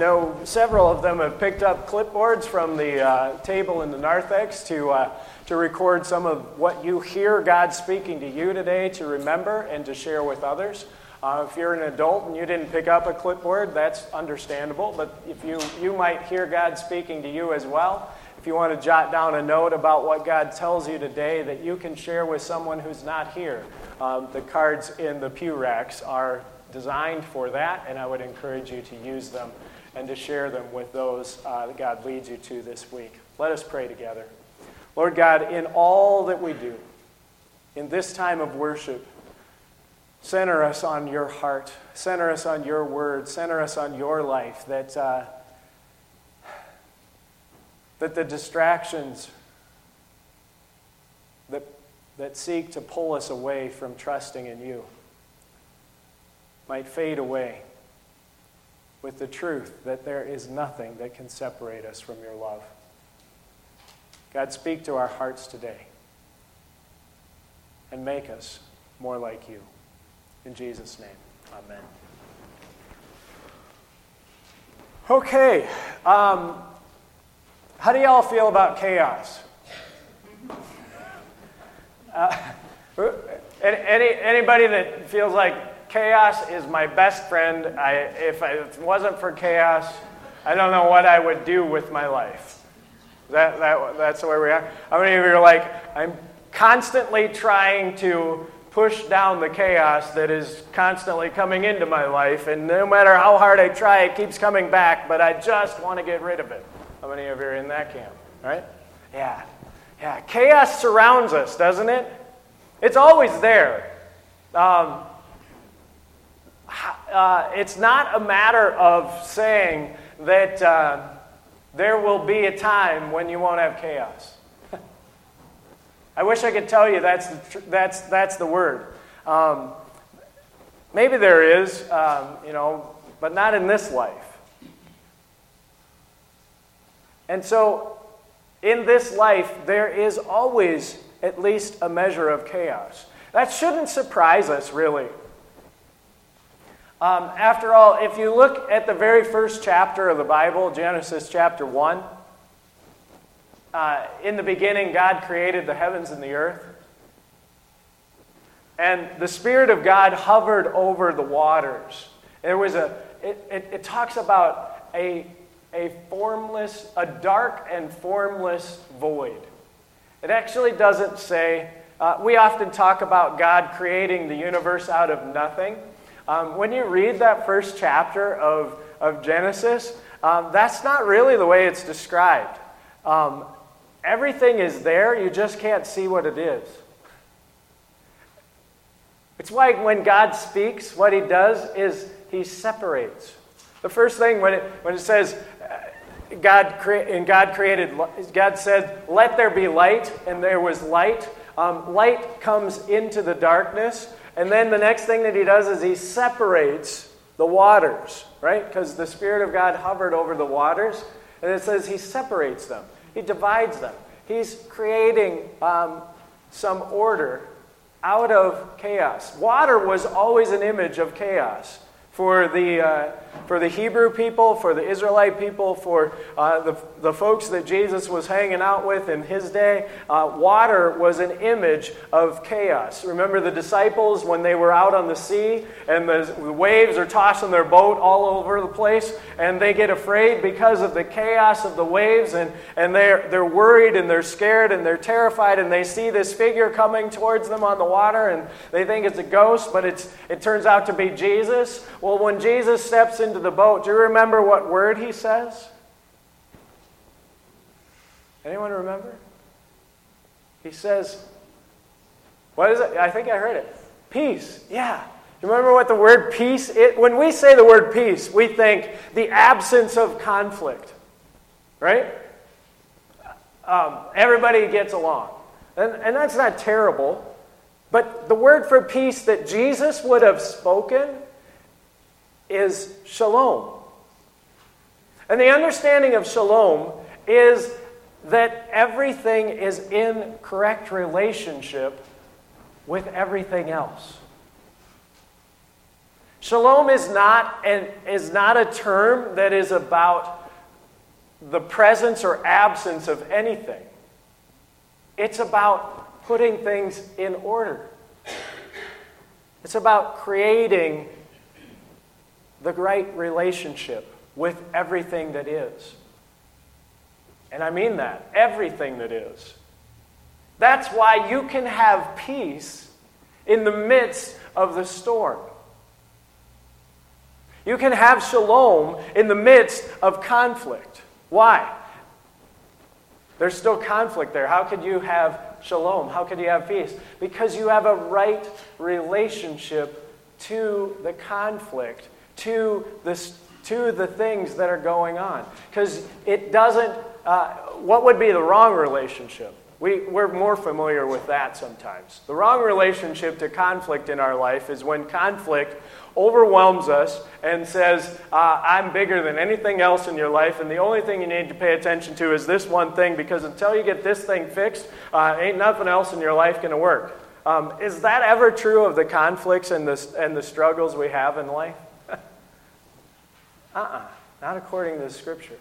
know several of them have picked up clipboards from the uh, table in the narthex to, uh, to record some of what you hear God speaking to you today to remember and to share with others. Uh, if you're an adult and you didn't pick up a clipboard, that's understandable, but if you, you might hear God speaking to you as well. If you want to jot down a note about what God tells you today that you can share with someone who's not here, um, the cards in the pew racks are designed for that, and I would encourage you to use them and to share them with those uh, that God leads you to this week. Let us pray together. Lord God, in all that we do, in this time of worship, center us on your heart, center us on your word, center us on your life, that, uh, that the distractions that, that seek to pull us away from trusting in you might fade away with the truth that there is nothing that can separate us from your love. God, speak to our hearts today and make us more like you. In Jesus' name, amen. Okay, um, how do y'all feel about chaos? Uh, any, anybody that feels like chaos is my best friend. I, if, I, if it wasn't for chaos, I don't know what I would do with my life. That, that, that's where we are. How many of you are like, I'm constantly trying to push down the chaos that is constantly coming into my life, and no matter how hard I try, it keeps coming back, but I just want to get rid of it. How many of you are in that camp? Right? Yeah. Yeah. Chaos surrounds us, doesn't it? It's always there. Um, uh, it's not a matter of saying that uh, there will be a time when you won't have chaos. I wish I could tell you that's the, tr- that's, that's the word. Um, maybe there is, um, you know, but not in this life. And so, in this life, there is always at least a measure of chaos. That shouldn't surprise us, really. Um, after all, if you look at the very first chapter of the Bible, Genesis chapter 1, uh, in the beginning, God created the heavens and the earth. And the Spirit of God hovered over the waters. There was a, it, it, it talks about a, a formless, a dark and formless void. It actually doesn't say, uh, we often talk about God creating the universe out of nothing. Um, when you read that first chapter of, of Genesis, um, that's not really the way it's described. Um, everything is there, you just can't see what it is. It's like when God speaks, what he does is he separates. The first thing when it, when it says, uh, God cre- and God created, God said, let there be light, and there was light. Um, light comes into the darkness, and then the next thing that he does is he separates the waters, right? Because the Spirit of God hovered over the waters. And it says he separates them, he divides them. He's creating um, some order out of chaos. Water was always an image of chaos for the, uh, for the Hebrew people, for the Israelite people, for uh, the, the folks that Jesus was hanging out with in his day, uh, water was an image of chaos. Remember the disciples when they were out on the sea and the, waves are tossing their boat all over the place and they get afraid because of the chaos of the waves and, and they're, they're worried and they're scared and they're terrified and they see this figure coming towards them on the water and they think it's a ghost, but it's, it turns out to be Jesus. Well, when Jesus steps into the boat, do you remember what word he says? Anyone remember? He says, what is it? I think I heard it. Peace. Yeah. Do you remember what the word peace is? When we say the word peace, we think the absence of conflict, right? Um, everybody gets along. And, and that's not terrible. But the word for peace that Jesus would have spoken is shalom. And the understanding of shalom is that everything is in correct relationship with everything else. Shalom is not, and is not a term that is about the presence or absence of anything. It's about putting things in order. It's about creating the right relationship with everything that is. And I mean that, everything that is. That's why you can have peace in the midst of the storm. You can have shalom in the midst of conflict. Why? There's still conflict there. How could you have shalom? How could you have peace? Because you have a right relationship to the conflict, to the, to the things that are going on. Because it doesn't, uh, what would be the wrong relationship? We, we're more familiar with that sometimes. The wrong relationship to conflict in our life is when conflict overwhelms us and says, uh, I'm bigger than anything else in your life, and the only thing you need to pay attention to is this one thing, because until you get this thing fixed, uh, ain't nothing else in your life going to work. Um, is that ever true of the conflicts and the, and the struggles we have in life? Uh uh-uh, uh, not according to the scripture.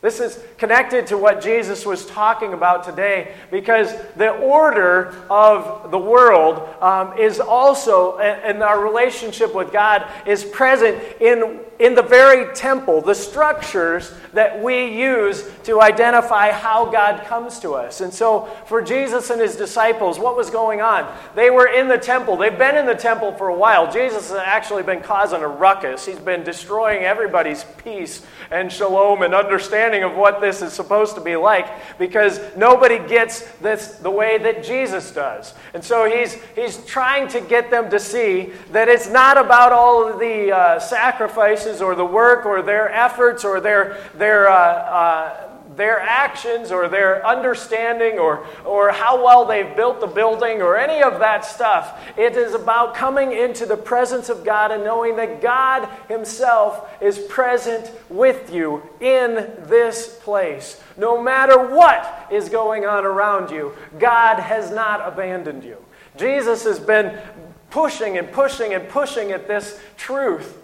This is connected to what Jesus was talking about today because the order of the world um, is also, and our relationship with God is present in in the very temple, the structures that we use to identify how God comes to us. And so, for Jesus and his disciples, what was going on? They were in the temple. They've been in the temple for a while. Jesus has actually been causing a ruckus, he's been destroying everybody's peace and shalom and understanding of what this is supposed to be like because nobody gets this the way that Jesus does. And so, he's, he's trying to get them to see that it's not about all of the uh, sacrifices or the work or their efforts or their, their, uh, uh, their actions or their understanding or, or how well they've built the building or any of that stuff. It is about coming into the presence of God and knowing that God Himself is present with you in this place. No matter what is going on around you, God has not abandoned you. Jesus has been pushing and pushing and pushing at this truth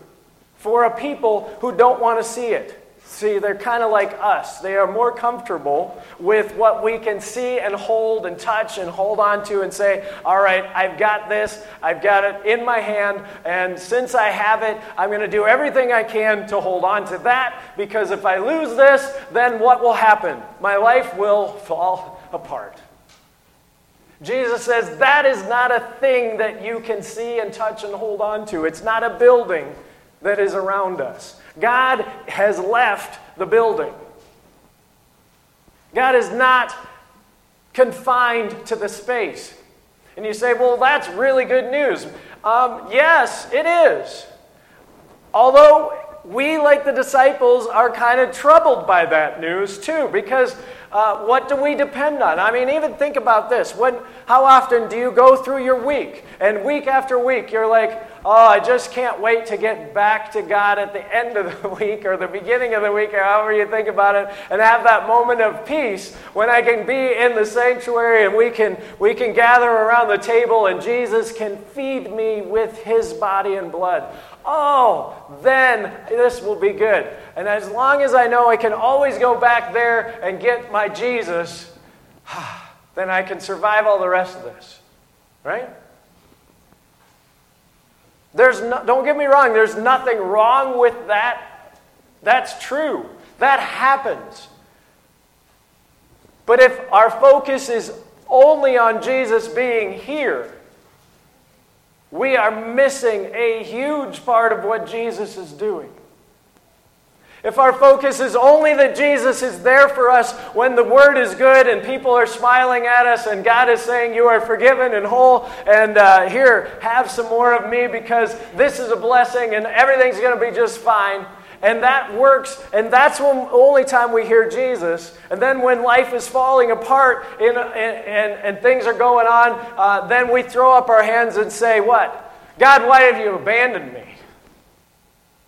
for a people who don't want to see it. See, they're kind of like us. They are more comfortable with what we can see and hold and touch and hold on to and say, All right, I've got this, I've got it in my hand, and since I have it, I'm going to do everything I can to hold on to that because if I lose this, then what will happen? My life will fall apart. Jesus says that is not a thing that you can see and touch and hold on to. It's not a building that is around us. God has left the building. God is not confined to the space. And you say, well, that's really good news. Um, yes, it is. Although we, like the disciples, are kind of troubled by that news too, because uh, what do we depend on? I mean, even think about this. When, how often do you go through your week? And week after week, you're like, oh, I just can't wait to get back to God at the end of the week or the beginning of the week, or however you think about it, and have that moment of peace when I can be in the sanctuary and we can, we can gather around the table and Jesus can feed me with his body and blood. Oh, then this will be good. And as long as I know I can always go back there and get my Jesus, then I can survive all the rest of this. Right? There's no, don't get me wrong, there's nothing wrong with that. That's true. That happens. But if our focus is only on Jesus being here, we are missing a huge part of what Jesus is doing. If our focus is only that Jesus is there for us when the word is good and people are smiling at us and God is saying, You are forgiven and whole, and uh, here, have some more of me because this is a blessing and everything's going to be just fine. And that works, and that's the only time we hear Jesus. And then when life is falling apart and, and, and things are going on, uh, then we throw up our hands and say, What? God, why have you abandoned me?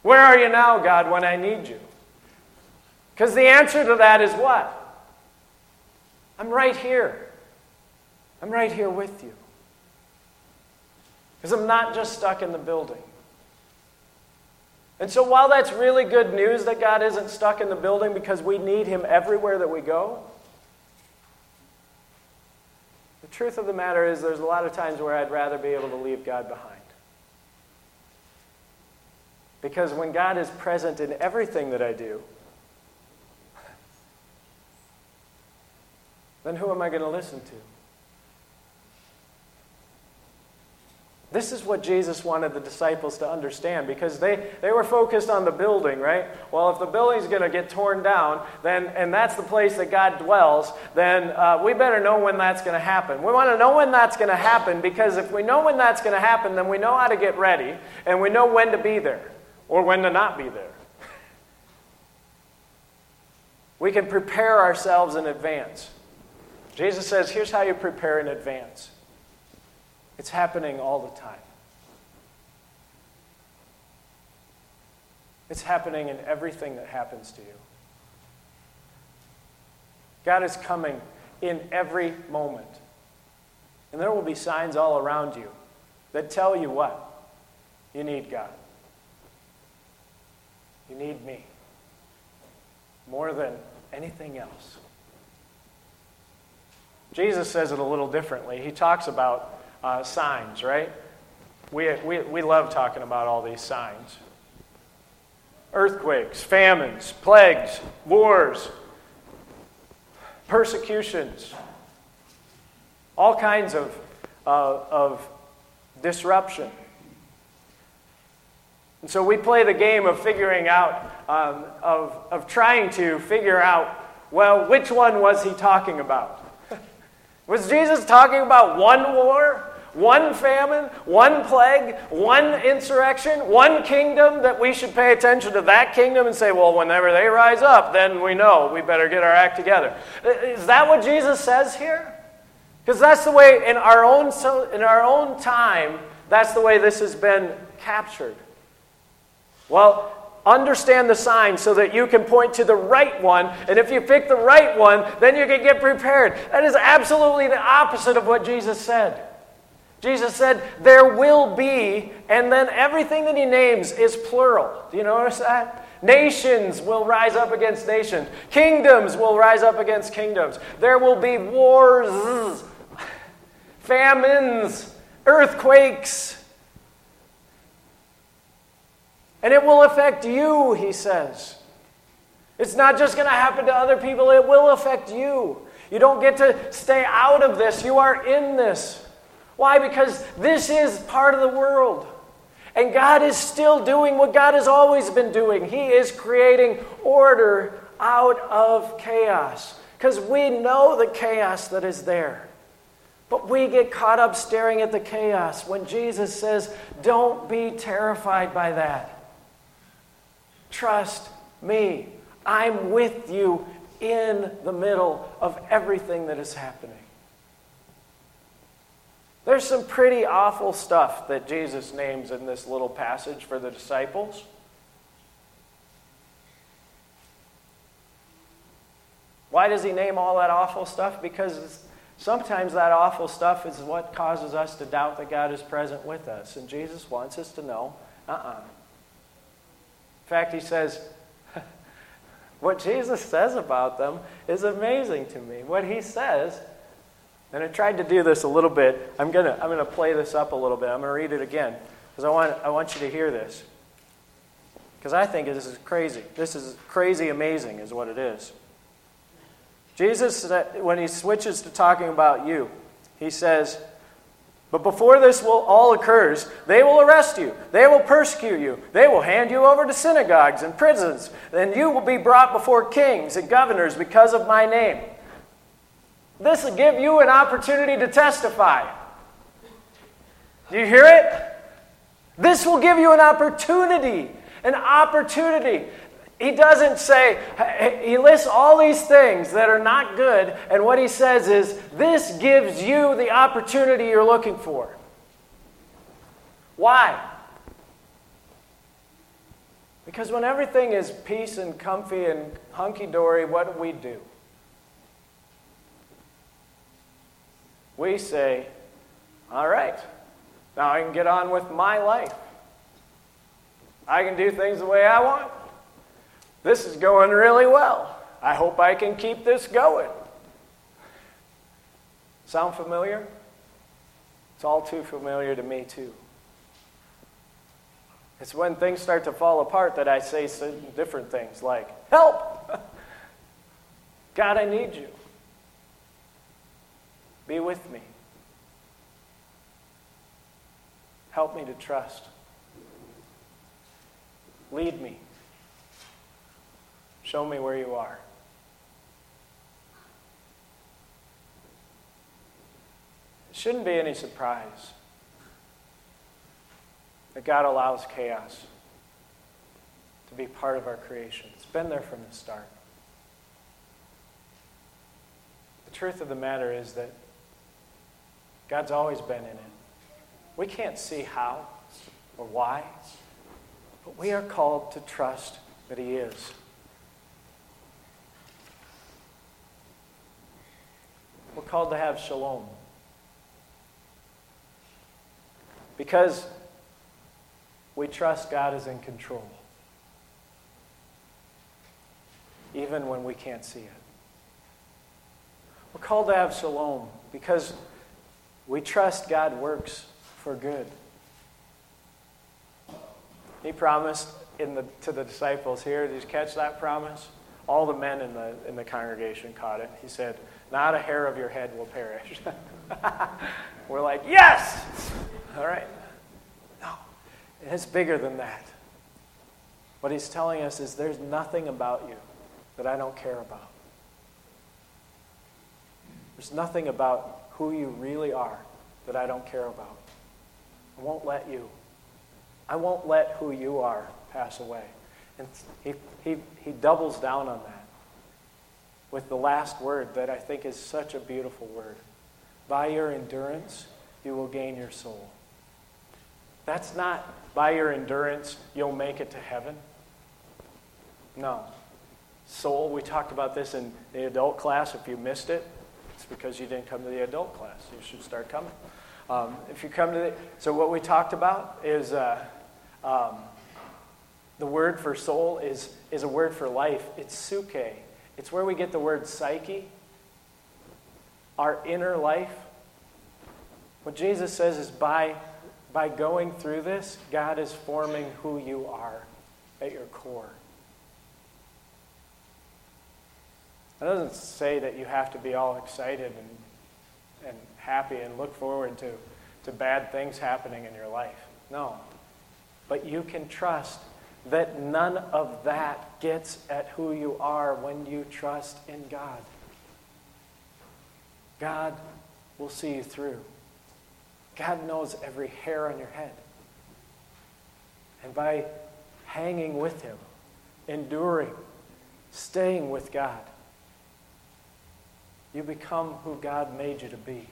Where are you now, God, when I need you? Because the answer to that is what? I'm right here. I'm right here with you. Because I'm not just stuck in the building. And so, while that's really good news that God isn't stuck in the building because we need Him everywhere that we go, the truth of the matter is there's a lot of times where I'd rather be able to leave God behind. Because when God is present in everything that I do, then who am I going to listen to? This is what Jesus wanted the disciples to understand because they, they were focused on the building, right? Well, if the building's going to get torn down, then and that's the place that God dwells, then uh, we better know when that's going to happen. We want to know when that's going to happen because if we know when that's going to happen, then we know how to get ready and we know when to be there or when to not be there. We can prepare ourselves in advance. Jesus says, here's how you prepare in advance. It's happening all the time. It's happening in everything that happens to you. God is coming in every moment. And there will be signs all around you that tell you what? You need God. You need me more than anything else. Jesus says it a little differently. He talks about uh, signs, right? We, we, we love talking about all these signs earthquakes, famines, plagues, wars, persecutions, all kinds of, uh, of disruption. And so we play the game of figuring out, um, of, of trying to figure out, well, which one was he talking about? Was Jesus talking about one war? One famine, one plague, one insurrection, one kingdom that we should pay attention to that kingdom and say, well, whenever they rise up, then we know we better get our act together. Is that what Jesus says here? Because that's the way in our own in our own time, that's the way this has been captured. Well, understand the signs so that you can point to the right one. And if you pick the right one, then you can get prepared. That is absolutely the opposite of what Jesus said. Jesus said, There will be, and then everything that he names is plural. Do you notice that? Nations will rise up against nations, kingdoms will rise up against kingdoms. There will be wars, famines, earthquakes. And it will affect you, he says. It's not just going to happen to other people, it will affect you. You don't get to stay out of this, you are in this. Why? Because this is part of the world. And God is still doing what God has always been doing. He is creating order out of chaos. Because we know the chaos that is there. But we get caught up staring at the chaos when Jesus says, Don't be terrified by that. Trust me. I'm with you in the middle of everything that is happening. There's some pretty awful stuff that Jesus names in this little passage for the disciples. Why does he name all that awful stuff? Because sometimes that awful stuff is what causes us to doubt that God is present with us. And Jesus wants us to know uh uh-uh. uh In fact, he says, what Jesus says about them is amazing to me. What he says and I tried to do this a little bit. I'm going to I'm to play this up a little bit. I'm going to read it again because I want, I want you to hear this. Because I think this is crazy. This is crazy amazing, is what it is. Jesus, when he switches to talking about you, he says, But before this will all occurs, they will arrest you, they will persecute you, they will hand you over to synagogues and prisons, and you will be brought before kings and governors because of my name. This will give you an opportunity to testify. Do you hear it? This will give you an opportunity. An opportunity. He doesn't say, he lists all these things that are not good, and what he says is, this gives you the opportunity you're looking for. Why? Because when everything is peace and comfy and hunky dory, what do we do? we say, all right, Now I can get on with my life. I can do things the way I want. This is going really well. I hope I can keep this going. Sound familiar? It's all too familiar to me, too. It's when things start to fall apart that I say different things like, Help! God, I need you. Be with me. Help me to trust. Lead me. Show me where you are. It shouldn't be any surprise that God allows chaos to be part of our creation. It's been there from the start. The truth of the matter is that God's always been in it. We can't see how or why, but we are called to trust that He is. Called to have shalom. Because we trust God is in control, even when we can't see it. We're called to have shalom because we trust God works for good. He promised the, to the disciples here, did you catch that promise? All the men in the, in the congregation caught it. He said, Not a hair of your head will perish. We're like, Yes! All right. No, it's bigger than that. What he's telling us is there's nothing about you that I don't care about. There's nothing about who you really are that I don't care about. I won't let you. I won't let who you are pass away. And he, he, he doubles down on that with the last word that I think is such a beautiful word. By your endurance, you will gain your soul. That's not by your endurance, you'll make it to heaven. No. Soul, we talked about this in the adult class. If you missed it, it's because you didn't come to the adult class. You should start coming. Um, if you come to the, so what we talked about is uh, um, the word for soul is, is a word for life. It's psuche. It's where we get the word psyche, our inner life. What Jesus says is by, by going through this, God is forming who you are at your core. That doesn't say that you have to be all excited and and happy and look forward to, to bad things happening in your life. No. But you can trust that none of that gets at who you are when you trust in God. God will see you through. God knows every hair on your head. And by hanging with Him, enduring, staying with God, you become who God made you to be.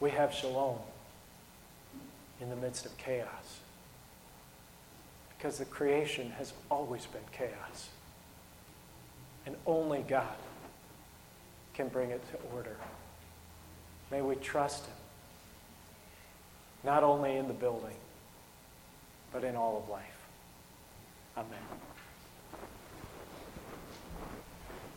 We have shalom in the midst of chaos. Because the creation has always been chaos. And only God can bring it to order. May we trust Him, not only in the building, but in all of life. Amen.